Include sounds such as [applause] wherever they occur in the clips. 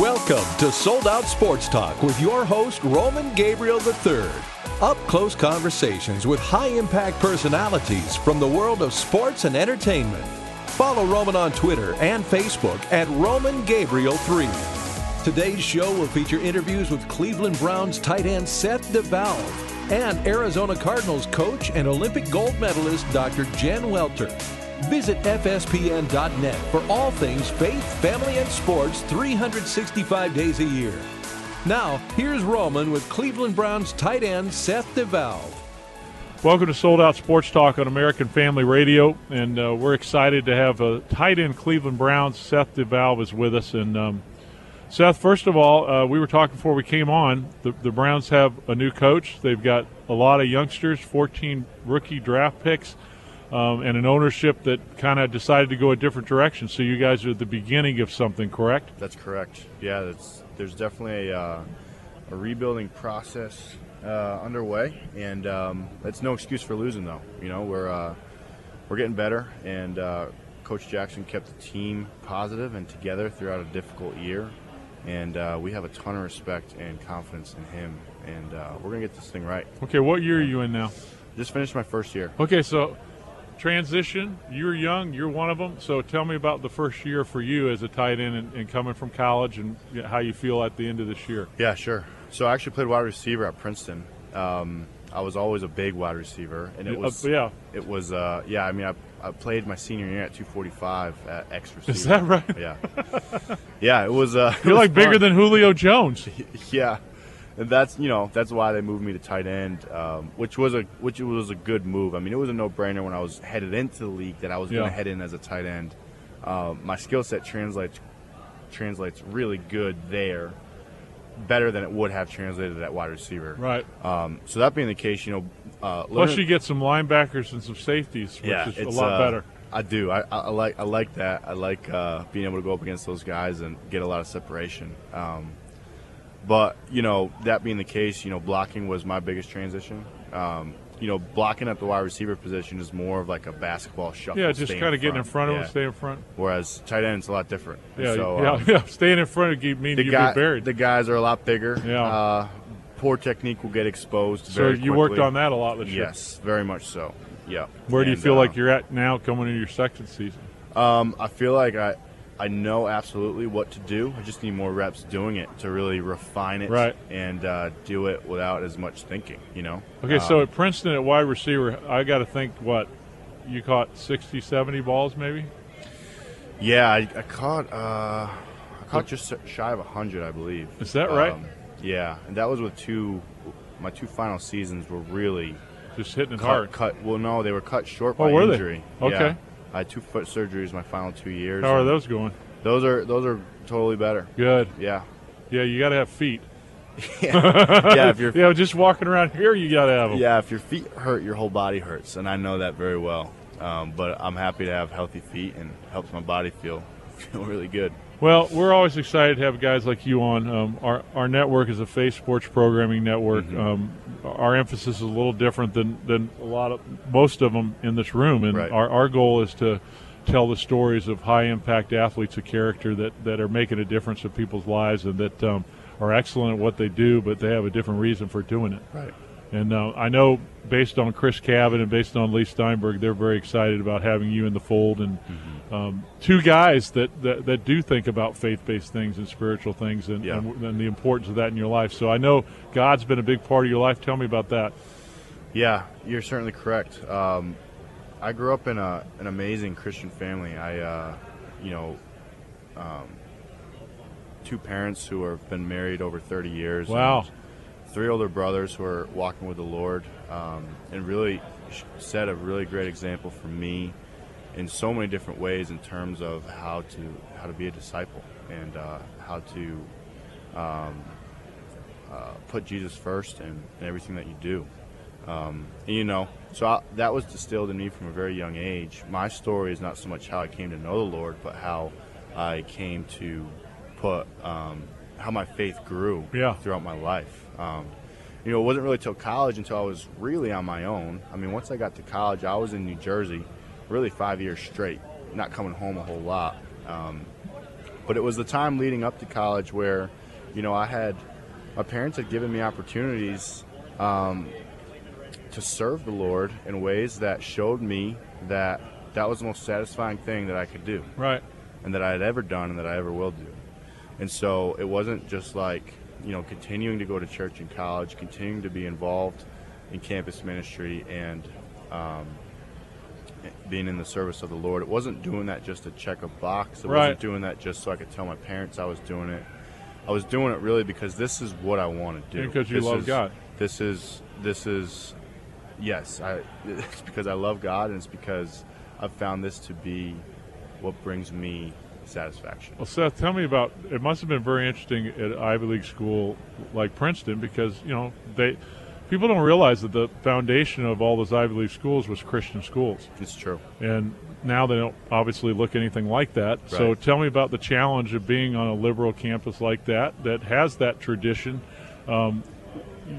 Welcome to Sold Out Sports Talk with your host, Roman Gabriel III. Up close conversations with high impact personalities from the world of sports and entertainment. Follow Roman on Twitter and Facebook at Roman Gabriel 3. Today's show will feature interviews with Cleveland Browns tight end Seth DeValve and Arizona Cardinals coach and Olympic gold medalist Dr. Jen Welter. Visit FSPN.net for all things faith, family, and sports 365 days a year. Now, here's Roman with Cleveland Browns tight end Seth DeValve. Welcome to Sold Out Sports Talk on American Family Radio, and uh, we're excited to have a tight end Cleveland Browns. Seth DeValve is with us, and um, Seth, first of all, uh, we were talking before we came on. The, the Browns have a new coach. They've got a lot of youngsters, 14 rookie draft picks um, and an ownership that kind of decided to go a different direction. So you guys are at the beginning of something, correct? That's correct. Yeah, there's definitely a, uh, a rebuilding process uh, underway, and um, that's no excuse for losing. Though you know we're uh, we're getting better, and uh, Coach Jackson kept the team positive and together throughout a difficult year, and uh, we have a ton of respect and confidence in him, and uh, we're gonna get this thing right. Okay, what year are you in now? Just finished my first year. Okay, so transition. You're young. You're one of them. So tell me about the first year for you as a tight end and, and, coming from college, and how you feel at the end of this year. Yeah, sure. So I actually played wide receiver at Princeton. Um, I was always a big wide receiver, and it was uh, yeah. It was uh, yeah. I mean, I, I played my senior year at 245 at X receiver. [laughs] Is that right? Yeah. yeah, it was. Uh, You're it like was bigger than Julio Jones. [laughs] yeah and that's you know that's why they moved me to tight end, um, which was a which was a good move. I mean, it was a no brainer when I was headed into the league that I was going to head in as a tight end. Um, my skill set translates translates really good there, better than it would have translated at wide receiver. Right. Um, so that being the case, you know, uh, plus you get some linebackers and some safeties, which yeah, is a lot uh, better. I do. I, I, like I like that. I like uh, being able to go up against those guys and get a lot of separation. Um, but you know, that being the case, you know, blocking was my biggest transition. Um, you know, blocking at the wide receiver position is more of like a basketball shuffle. Yeah, just kind of getting in front of yeah. them, stay in front. Whereas tight end is a lot different. Yeah, so, yeah, um, [laughs] yeah. Staying in front of you means you guy, be buried. The guys are a lot bigger. Yeah. Uh, poor technique will get exposed. So you quickly. worked on that a lot this year. Yes, very much so. Yeah. Where do you feel uh, like you're at now, coming into your second season? Um, I feel like I, I know absolutely what to do. I just need more reps doing it to really refine it Right. and uh, do it without as much thinking. You know. Okay, so Um, at Princeton at wide receiver, I got to think what you caught 60, 70 balls maybe. yeah, I, I caught uh, I caught just shy of hundred, I believe. Is that right? Um, yeah, and that was with two. My two final seasons were really Just hitting it cut, hard. cut. Well, no, they were cut short Oh, by were they? injury. Okay. Yeah. I had two foot surgeries my final two years. How are those going? Those are those are totally better. Good. Yeah. Yeah, you got to have feet. [laughs] yeah, if you're [laughs] Yeah, just walking around here, you got to have them. Yeah, if your feet hurt, your whole body hurts, and I know that very well. Um, but I'm happy to have healthy feet, and helps my body feel [laughs] feel really good. Well, we're always excited to have guys like you on. Um, our our network is a Faith Sports Programming Network. Mm-hmm. Um, our emphasis is a little different than, than a lot of most of them in this room, and Right. our, our goal is to tell the stories of high impact athletes of character that, that are making a difference in people's lives and that um, are excellent at what they do, but they have a different reason for doing it. Right. And uh, I know, based on Chris Cabott and based on Leigh Steinberg, they're very excited about having you in the fold and um, two guys that, that, that do think about faith-based things and spiritual things and, Yeah. and, and the importance of that in your life. So I know God's been a big part of your life. Tell me about that. Yeah, you're certainly correct. Um, I grew up in a, an amazing Christian family. I, uh, you know, um, two parents who have been married over 30 years. Wow. Three older brothers who are walking with the Lord, um, and really set a really great example for me in so many different ways in terms of how to how to be a disciple and uh, how to um, uh, put Jesus first in, in everything that you do. Um, and, you know, so I, that was distilled in me from a very young age. My story is not so much how I came to know the Lord, but how I came to put um, how my faith grew Yeah. throughout my life. Um, you know, it wasn't really till college until I was really on my own. I mean, once I got to college, I was in New Jersey, really five years straight, not coming home a whole lot. Um, but it was the time leading up to college where, you know, I had my parents had given me opportunities um, to serve the Lord in ways that showed me that that was the most satisfying thing that I could do, Right. and that I had ever done, and that I ever will do. And so it wasn't just like you know continuing to go to church in college, continuing to be involved in campus ministry, and um, being in the service of the Lord. It wasn't doing that just to check a box. It Right. wasn't doing that just so I could tell my parents I was doing it. I was doing it really because this is what I want to do. Because you This love is- God. This is this is yes. I [laughs] it's because I love God and it's because I've found this to be what brings me satisfaction. Well, Seth, tell me about. It must have been very interesting at Ivy League school like Princeton because you know they people don't realize that the foundation of all those Ivy League schools was Christian schools, It's true. and now they don't obviously look anything like that. So tell me about the challenge of being on a liberal campus like that that has that tradition. Um,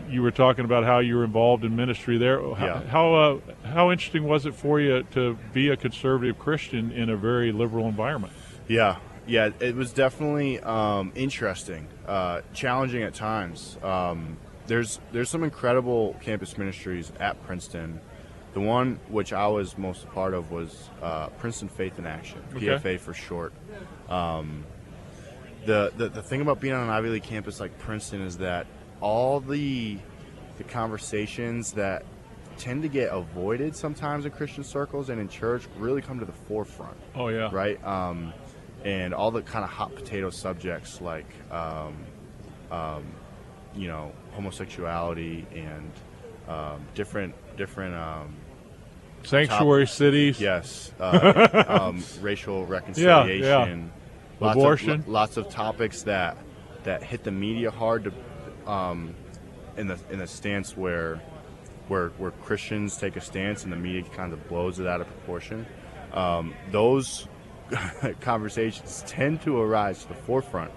you were talking about how you were involved in ministry there. How Yeah. how, uh, how interesting was it for you to be a conservative Christian in a very liberal environment? Yeah, yeah, it was definitely um, interesting, uh, challenging at times. Um, there's there's some incredible campus ministries at Princeton. The one which I was most a part of was uh, Princeton Faith in Action, Okay. PFA for short. Um, the, the the thing about being on an Ivy League campus like Princeton is that all the the conversations that tend to get avoided sometimes in Christian circles and in church really come to the forefront Oh yeah, right? Um, and all the kind of hot potato subjects like, um, um, you know, homosexuality and um, different different um, Sanctuary cities. yes, uh, [laughs] um, racial reconciliation, Lots Abortion. of, lots of topics that that hit the media hard to, um, in the in the stance where where where Christians take a stance and the media kind of blows it out of proportion. Um, those [laughs] conversations tend to arise to the forefront,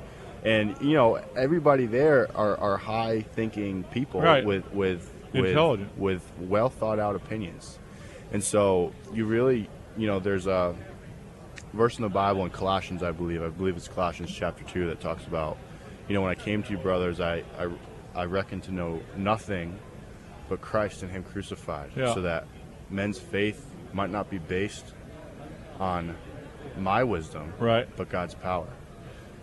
and you know everybody there are, are high thinking people Right. with with with, Intelligent. with well thought out opinions, and so you really you know there's a verse in the Bible in Colossians, I believe. I believe it's Colossians chapter two that talks about, you know, when I came to you, brothers, I I, I reckon to know nothing but Christ and Him crucified, Yeah. so that men's faith might not be based on my wisdom, Right. but God's power.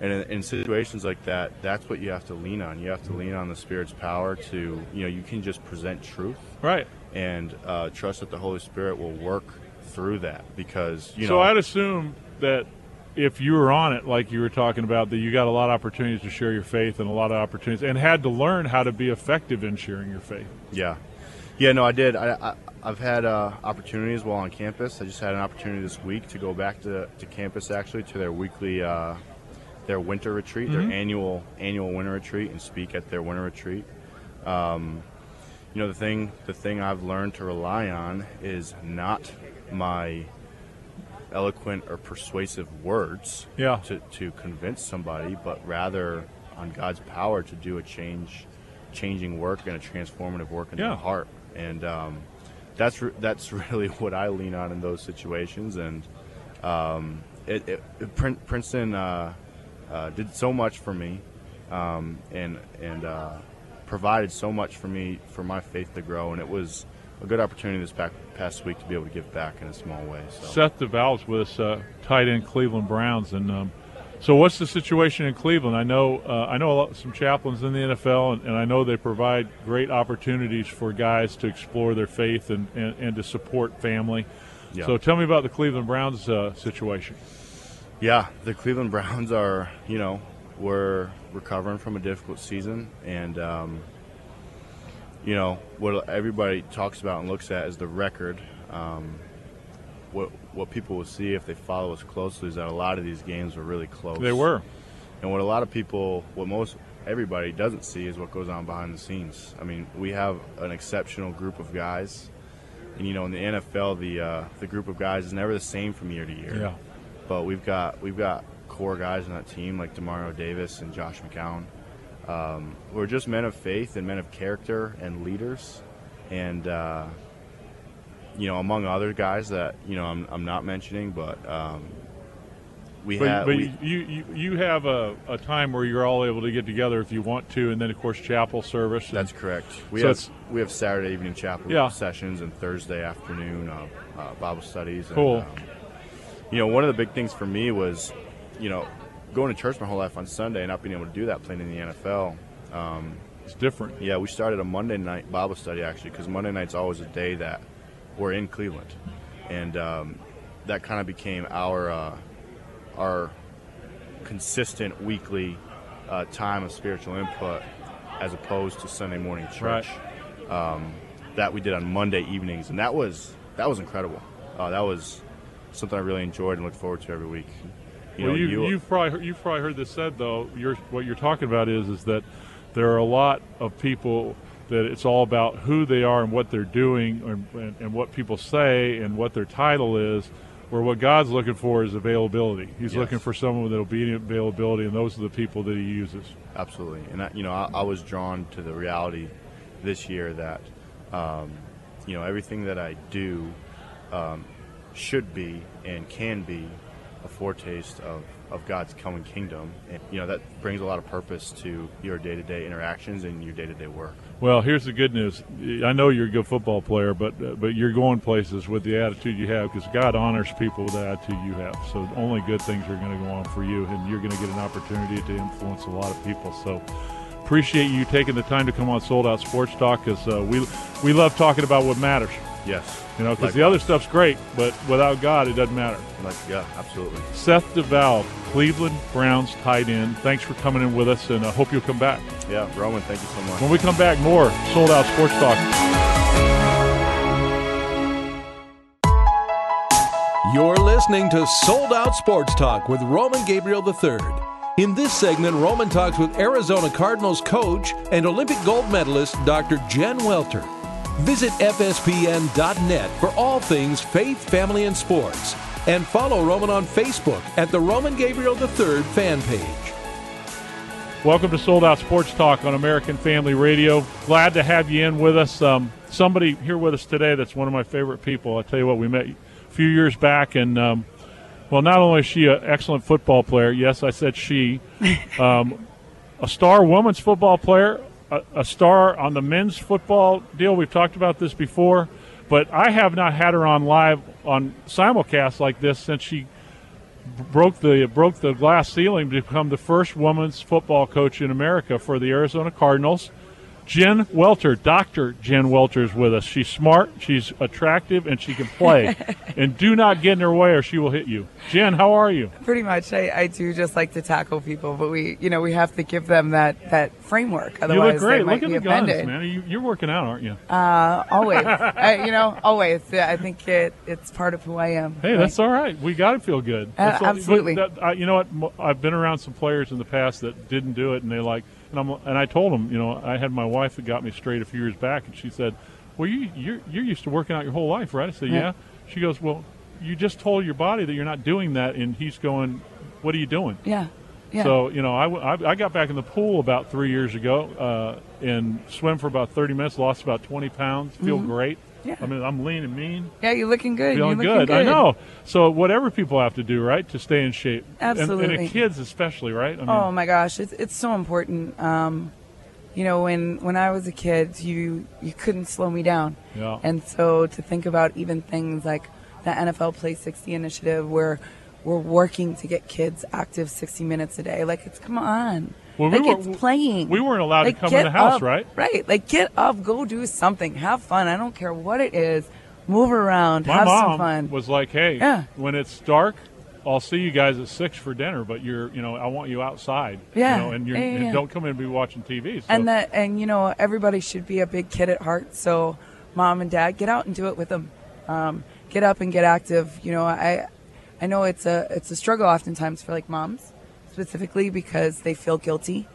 And in, in situations like that, that's what you have to lean on. You have to lean on the Spirit's power to, you know, you can just present truth Right. and uh, trust that the Holy Spirit will work through that because, you so know. So I'd assume that if you were on it, like you were talking about, that you got a lot of opportunities to share your faith and a lot of opportunities, and had to learn how to be effective in sharing your faith. Yeah, yeah. No, I did. I, I I've had uh, opportunities while on campus. I just had an opportunity this week to go back to, to campus actually to their weekly their their winter retreat, their annual annual winter retreat, and speak at their winter retreat. Um, you know the thing the thing I've learned to rely on is not my eloquent or persuasive words Yeah. to, to convince somebody, but rather on God's power to do a change, changing work and a transformative work in Yeah. their heart. And um, that's re- that's [laughs] really what I lean on in those situations. And um, it, it, it- Princeton uh, uh, did so much for me, um, and and uh, provided so much for me for my faith to grow. And it was a good opportunity this back, past week to be able to give back in a small way. So. Seth DeValve's with us, uh, tight end Cleveland Browns, and um, so what's the situation in Cleveland? I know uh, I know a lot, some chaplains in the NFL, and, and I know they provide great opportunities for guys to explore their faith and, and, and to support family. Yeah. So tell me about the Cleveland Browns uh, situation. Yeah, the Cleveland Browns are, you know, we're recovering from a difficult season, and um, you know what everybody talks about and looks at is the record. Um, what what people will see if they follow us closely is that a lot of these games were really close. They were. And what a lot of people, what most everybody doesn't see is what goes on behind the scenes. I mean, we have an exceptional group of guys, and you know, in the NFL, the uh, the group of guys is never the same from year to year. Yeah. But we've got we've got core guys on that team like Demario Davis and Josh McCown. Um, we're just men of faith and men of character and leaders, and uh, you know, among other guys that you know I'm, I'm not mentioning, but um, we But, have but we, you, you you have a, a time where you're all able to get together if you want to, and then of course chapel service. That's correct. We So have we have Saturday evening chapel Yeah. sessions and Thursday afternoon uh, uh, Bible studies. And, Cool. um, you know, one of the big things for me was, you know, going to church my whole life on Sunday and not being able to do that playing in the NFL. Um, it's different. yeah, we started a Monday night Bible study actually because Monday night's always a day that we're in Cleveland, and um, that kind of became our uh, our consistent weekly uh, time of spiritual input as opposed to Sunday morning church um, that we did on Monday evenings, and that was that was incredible. Uh, that was something I really enjoyed and looked forward to every week. You well, know, you, you've probably you've probably heard this said though. You're, what you're talking about is is that there are a lot of people that it's all about who they are and what they're doing and, and, and what people say and what their title is. Where what God's looking for is availability. He's Yes. looking for someone with obedient availability, and those are the people that He uses. Absolutely, and I, you know, I, I was drawn to the reality this year that um, you know everything that I do um, should be and can be a foretaste of, of God's coming kingdom, and you know that brings a lot of purpose to your day to day interactions and your day to day work. Well, here's the good news. I know you're a good football player, but uh, but you're going places with the attitude you have because God honors people with the attitude you have. So only good things are going to go on for you, and you're going to get an opportunity to influence a lot of people. So appreciate you taking the time to come on Sold Out Sports Talk because uh, we we love talking about what matters. Yes, You know, because the other stuff's great, but without God, it doesn't matter. like yeah, absolutely. Seth DeValve, Cleveland Browns tight end. Thanks for coming in with us, and I hope you'll come back. Yeah, Roman, thank you so much. When we come back, more Sold Out Sports Talk. You're listening to Sold Out Sports Talk with Roman Gabriel III. In this segment, Roman talks with Arizona Cardinals coach and Olympic gold medalist Dr. Jen Welter. Visit FSPN.net for all things faith, family, and sports. And follow Roman on Facebook at the Roman Gabriel III fan page. Welcome to Sold Out Sports Talk on American Family Radio. Glad to have you in with us. Um, somebody here with us today that's one of my favorite people. I tell you what, we met a few years back, and um, well, not only is she an excellent football player, yes, I said she, [laughs] um, a star women's football player, a, a star on the men's football deal. We've talked about this before, but I have not had her on live on simulcast like this since she broke the broke the glass ceiling to become the first women's football coach in America for the Arizona Cardinals. Jen Welter, Dr. Jen Welter is with us. She's smart, she's attractive, and she can play. [laughs] and do not get in her way or she will hit you. Jen, how are you? Pretty much, I, I do just like to tackle people, but we, you know, we have to give them that, that framework. You Otherwise, look great. they might Look at be the guns, offended. man. You, you're working out, aren't you? Uh, always, [laughs] I, you know, always. I think it, it's part of who I am. Hey, that's all right. We got to feel good. Uh, That's all- but absolutely. that- I- you know what? I've been around some players in the past that didn't do it, and they like, and I'm, and I told him, you know, I had my wife that got me straight a few years back, and she said, "Well, you you're you're used to working out your whole life, right?" I said, Yeah. "Yeah." She goes, "Well, you just told your body that you're not doing that," and he's going, "What are you doing?" Yeah. Yeah. So you know, I I got back in the pool about three years ago uh, and swim for about 30 minutes, lost about 20 pounds, feel great. Yeah. I mean, I'm lean and mean yeah, you're looking good. feeling you're looking good. I know. So whatever people have to do, right, to stay in shape. And- And, the kids especially, right? I mean, Oh my gosh, it's it's so important. Um, you know, when when I was a kid, you you couldn't slow me down. Yeah. And so to think about even things like the NFL Play 60 initiative, where we're working to get kids active 60 minutes a day. Like it's come on. Well, we like were- it's playing. we weren't allowed to come in the house, up, right? Right. Like get up, go do something, have fun. I don't care what it is. Move around, my have some mom fun. was like, "Hey, Yeah. when it's dark." I'll see you guys at six for dinner, but you're, you know, I want you outside. Yeah. You know, and, you're, Yeah, yeah, and yeah. don't come in and be watching TV. So. and that and you know everybody should be a big kid at heart so mom and dad get out and do it with them um, get up and get active you know i i know it's a it's a struggle oftentimes for like moms specifically because they feel guilty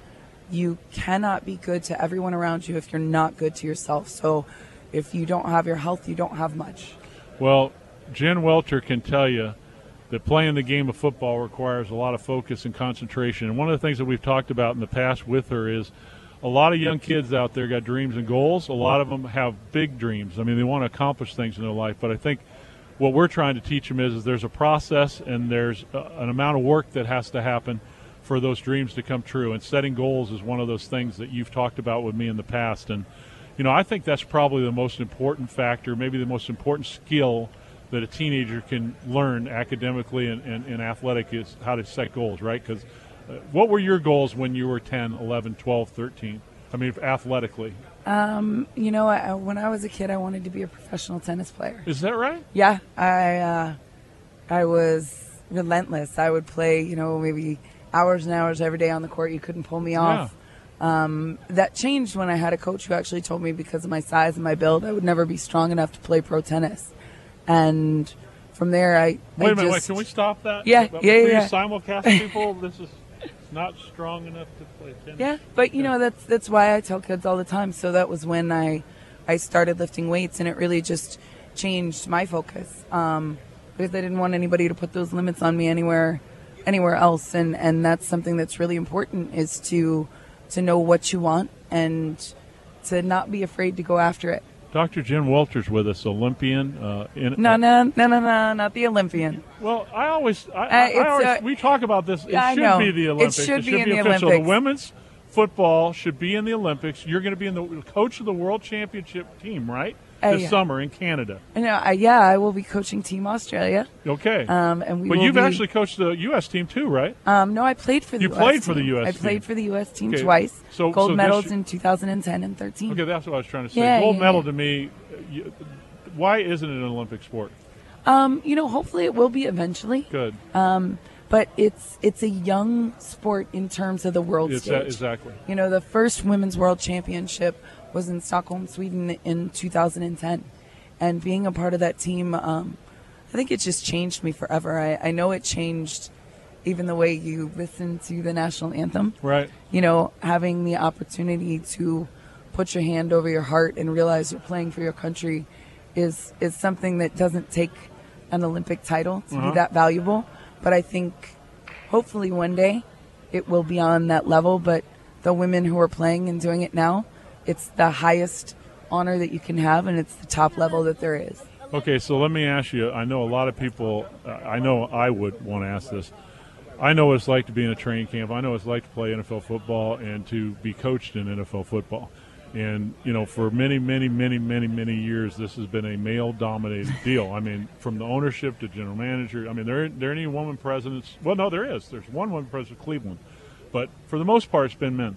you cannot be good to everyone around you if you're not good to yourself so if you don't have your health you don't have much Well, Jen Welter can tell you that playing the game of football requires a lot of focus and concentration. And one of the things that we've talked about in the past with her is a lot of young kids out there got dreams and goals. A lot of them have big dreams. I mean, they want to accomplish things in their life. But I think what we're trying to teach them is, is there's a process and there's a, an amount of work that has to happen for those dreams to come true. And setting goals is one of those things that you've talked about with me in the past. And you know, I think that's probably the most important factor, maybe the most important skill that a teenager can learn academically and, and, and athletic is how to set goals, right? Because uh, what were your goals when you were 10, 11, 12, 13? I mean, athletically. Um, you know, I, when I was a kid, I wanted to be a professional tennis player. Is that right? Yeah, I uh, I was relentless. I would play, you know, maybe hours and hours every day on the court. You couldn't pull me off. Um, that changed when I had a coach who actually told me because of my size and my build, I would never be strong enough to play pro tennis. And from there, I wait I a minute. just, wait, can we stop that? Yeah, yeah, yeah. Simulcast [laughs] people. this is not strong enough to play tennis. Yeah, but you know that's that's why I tell kids all the time. So that was when I I started lifting weights, and it really just changed my focus um, because I didn't want anybody to put those limits on me anywhere anywhere else, and and that's something that's really important is to to know what you want and to not be afraid to go after it. Dr. Jen Welter's with us, Olympian. Uh, in, No, no, no, no, no, not the Olympian. Well, I always, I, Uh, I, I always uh, we talk about this. It Yeah, should be the Olympics. It Olympics. should be in be the official. Olympics. The women's football should be in the Olympics. You're going to be in the coach of the World Championship team, right? Uh, this yeah. summer in Canada. No, I, yeah, I will be coaching Team Australia. Okay. Um, and we but you've be- actually coached the U.S. team too, right? Um, no, I played for the You US played for the. US I team. played for the U.S. team Okay, twice. so- Gold so medals sh- in 2010 and 13. Okay, that's what I was trying to say. Yeah, Gold yeah, medal to me. You, why isn't it an Olympic sport? Um, you know, hopefully it will be eventually. Good. But it's it's a young sport in terms of the world It's stage. that, exactly. You know, the first women's world championship was in Stockholm, Sweden in 2010. And being a part of that team, um, I think it just changed me forever. I, I know it changed even the way you listen to the national anthem. Right. You know, having the opportunity to put your hand over your heart and realize you're playing for your country is is something that doesn't take an Olympic title to Uh-huh. be that valuable. But I think hopefully one day it will be on that level. But the women who are playing and doing it now, it's the highest honor that you can have, and it's the top level that there is. Okay, so let me ask you. I know a lot of people. Uh, I know I would want to ask this. I know what it's like to be in a training camp. I know what it's like to play NFL football and to be coached in NFL football. And you know, for many, many, many, many, many years, this has been a male-dominated [laughs] deal. I mean, from the ownership to general manager. I mean, there there are any woman presidents? Well, no, there is. There's one woman president of Cleveland, but for the most part, it's been men.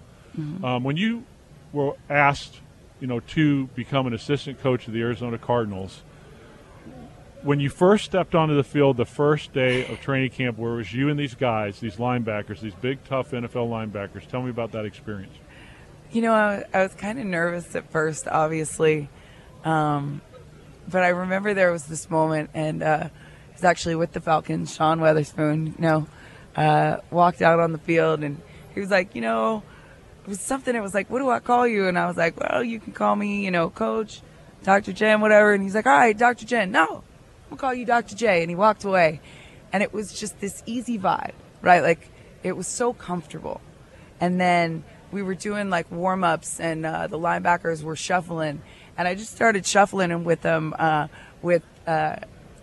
Um, when you were asked, you know, to become an assistant coach of the Arizona Cardinals, when you first stepped onto the field the first day of training camp, where it was you and these guys, these linebackers, these big, tough NFL linebackers, tell me about that experience. You know, I, I was kind of nervous at first, obviously. Um, but I remember there was this moment, and uh, was actually with the Falcons, Sean Weatherspoon, you know, uh, walked out on the field, and he was like, you know, it was something, it was like, what do I call you? And I was like, well, you can call me, you know, Coach, Dr. Jen, whatever. And he's like, all right, Dr. Jen. No, I'm to call you Dr. J. And he walked away. And it was just this easy vibe, right? Like, it was so comfortable. And then we were doing like warm ups, and uh, the linebackers were shuffling. And I just started shuffling with them uh, with uh,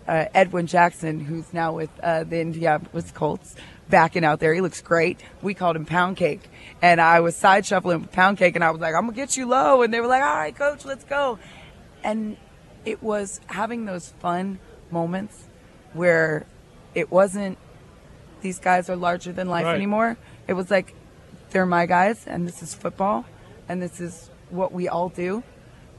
uh, Edwin Jackson, who's now with uh, the Indianapolis Colts, backing out there. He looks great. We called him Pound Cake. And I was side shuffling with Pound Cake, and I was like, I'm going to get you low. And they were like, all right, coach, let's go. And it was having those fun moments where it wasn't these guys are larger than life Right. anymore. It was like they're my guys and this is football and this is what we all do.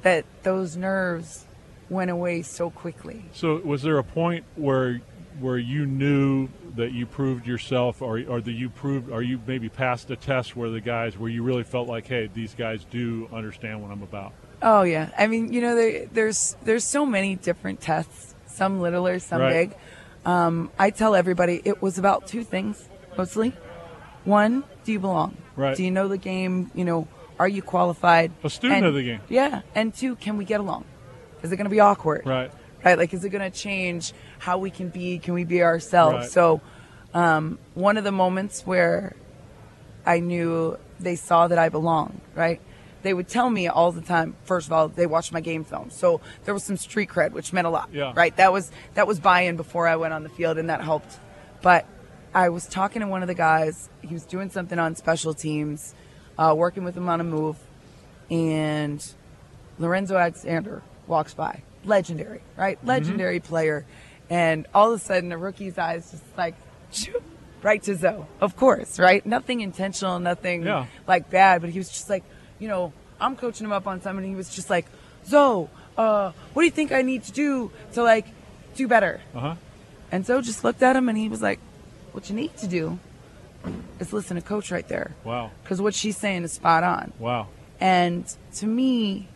That those nerves went away so quickly. So, was there a point where where you knew that you proved yourself, or or that you proved, or you maybe passed a test where the guys, where you really felt like, hey, these guys do understand what I'm about? Oh yeah, I mean, you know, there, there's there's so many different tests, some littler, some Right. big. Um, I tell everybody it was about two things mostly. One, do you belong? Right. Do you know the game? You know, are you qualified? A student And- of the game. Yeah, and two, can we get along? Is it going to be awkward? Right. Right. Like, is it going to change how we can be? Can we be ourselves? Right. So, um, one of the moments where I knew they saw that I belonged, right? they would tell me all the time. First of all, they watched my game film, so there was some street cred, which meant a lot. Yeah. Right. That was that was buy-in before I went on the field, and that helped. But I was talking to one of the guys. He was doing something on special teams, uh, working with him on a move, and Lorenzo Alexander walks by. Legendary, right? Mm-hmm. Legendary player. And all of a sudden, a rookie's eyes just like, shoo, right to Zoe. Of course, right? Nothing intentional, nothing Yeah. like bad, but he was just like, you know, I'm coaching him up on something. He was just like, Zoe, uh, what do you think I need to do to like do better? Uh huh. And Zoe just looked at him and he was like, what you need to do is listen to coach right there. Wow. Because what she's saying is spot on. Wow. And to me,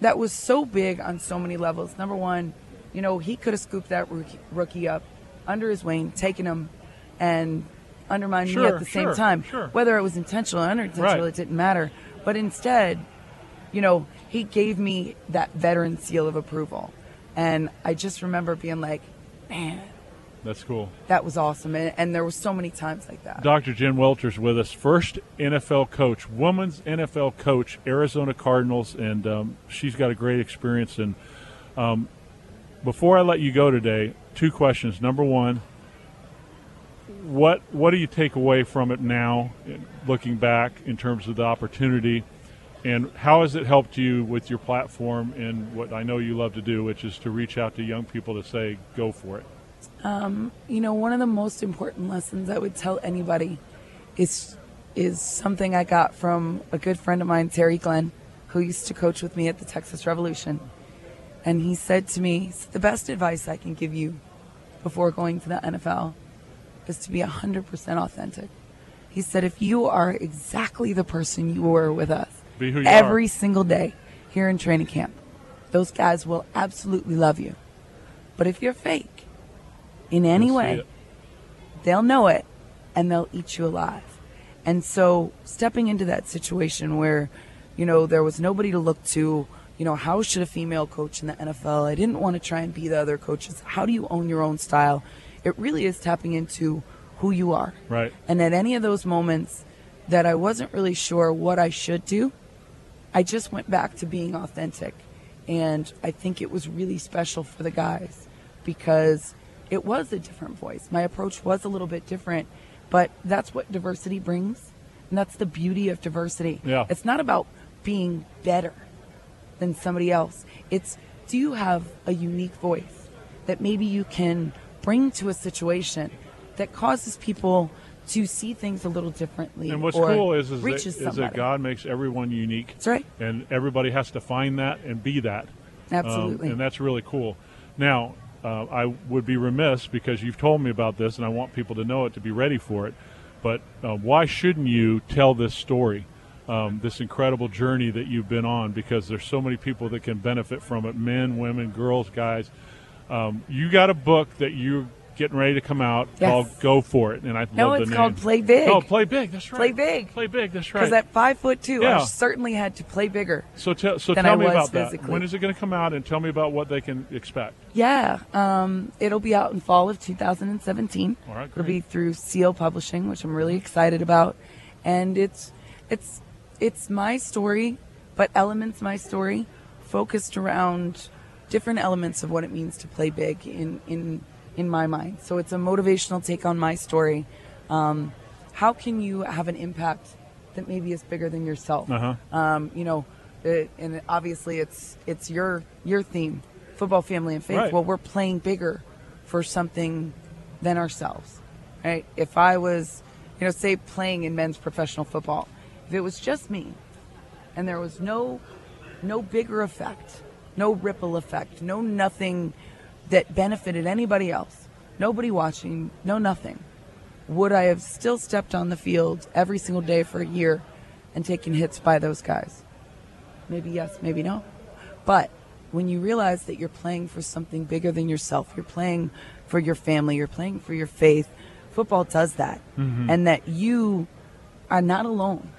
that was so big on so many levels. Number one, you know, he could have scooped that rookie, rookie up under his wing, taken him, and undermined me at the same time. sure. Whether it was intentional or unintentional, Right. it didn't matter. But instead, you know, he gave me that veteran seal of approval. And I just remember being like, man, That's cool. that was awesome. And, and there were so many times like that. Dr. Jen Welter's with us, first NFL coach, woman's NFL coach, Arizona Cardinals, and um, she's got a great experience. And um, before I let you go today, two questions. Number one, what what do you take away from it now, looking back in terms of the opportunity, and how has it helped you with your platform and what I know you love to do, which is to reach out to young people to say, "Go for it." Um, you know, one of the most important lessons I would tell anybody is is something I got from a good friend of mine, Terry Glenn, who used to coach with me at the Texas Revolution. And he said to me, the best advice I can give you before going to the NFL is to be 100% authentic. He said, if you are exactly the person you were with us Be who you every are. single day here in training camp, those guys will absolutely love you. But if you're fake in any way, they'll know it and they'll eat you alive. And so stepping into that situation where, you know, there was nobody to look to, you know, how should a female coach in the NFL? I didn't want to try and be the other coaches. How do you own your own style? It really is tapping into who you are. Right. And at any of those moments that I wasn't really sure what I should do, I just went back to being authentic. And I think it was really special for the guys because it was a different voice. My approach was a little bit different, but that's what diversity brings. And that's the beauty of diversity. Yeah. It's not about being better than somebody else. It's do you have a unique voice that maybe you can bring to a situation that causes people to see things a little differently And what's or cool is is that, is that God makes everyone unique. That's right. And everybody has to find that and be that. Um, Absolutely. and that's really cool. Now, uh, I would be remiss because you've told me about this, and I want people to know it to be ready for it. But uh, why shouldn't you tell this story, um, this incredible journey that you've been on? Because there's so many people that can benefit from it men, women, girls, guys. Um, you got a book that you're getting ready to come out Yes. called Go For It, and I No, love it's the called name. Play Big. Oh, Play Big. That's right. Play Big. Play Big. That's right. Because at five foot two, Yeah. I certainly had to play bigger. So tell so than tell I me was about that. When is it going to come out? And tell me about what they can expect. Yeah, um, it'll be out in fall of 2017. All right, It'll be through Seal Publishing, which I'm really excited about, and it's it's it's my story, but elements my story, focused around different elements of what it means to play big in in in my mind. So it's a motivational take on my story. Um, how can you have an impact that maybe is bigger than yourself? Uh-huh. Um, you know, it, and obviously it's it's your your theme, football, family, and faith. Right. Well, we're playing bigger for something than ourselves, right? If I was, you know, say playing in men's professional football, if it was just me, and there was no no bigger effect, no ripple effect, no nothing that benefited anybody else, nobody watching, no nothing, would I have still stepped on the field every single day for a year and taken hits by those guys? Maybe yes, maybe no. But when you realize that you're playing for something bigger than yourself, you're playing for your family, you're playing for your faith, football does that. Mm-hmm. And that you are not alone,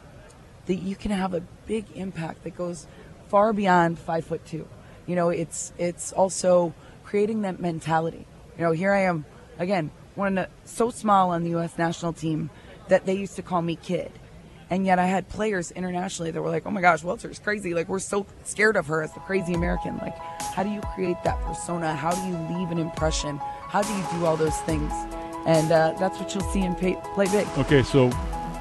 that you can have a big impact that goes far beyond five foot two. You know, it's it's also creating that mentality. You know, here I am again, one of the, so small on the U.S. national team that they used to call me kid, And yet I had players internationally that were like, oh my gosh, Welter's crazy. Like, we're so scared of her as the crazy American. Like, how do you create that persona? How do you leave an impression? How do you do all those things? And uh, that's what you'll see in Pay, Play Big. Okay, so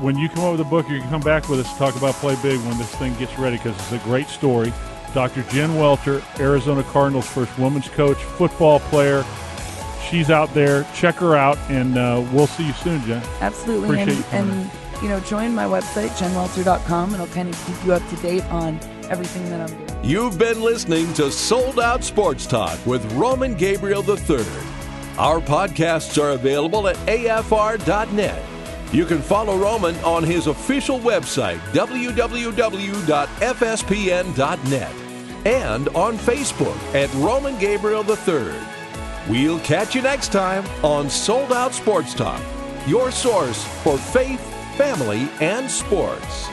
when you come up with a book, you can come back with us to talk about Play Big when this thing gets ready because it's a great story. Dr. Jen Welter, Arizona Cardinals first women's coach, football player. She's out there. Check her out, and uh, we'll see you soon, Jen. Absolutely. Appreciate and, you and you know, join my website, jenwelter.com, and I'll kind of keep you up to date on everything that I'm doing. You've been listening to Sold Out Sports Talk with Roman Gabriel III. Our podcasts are available at afr.net. You can follow Roman on his official website, www.fspn.net, and on Facebook at Roman Gabriel III. We'll catch you next time on Sold Out Sports Talk, your source for faith, family, and sports.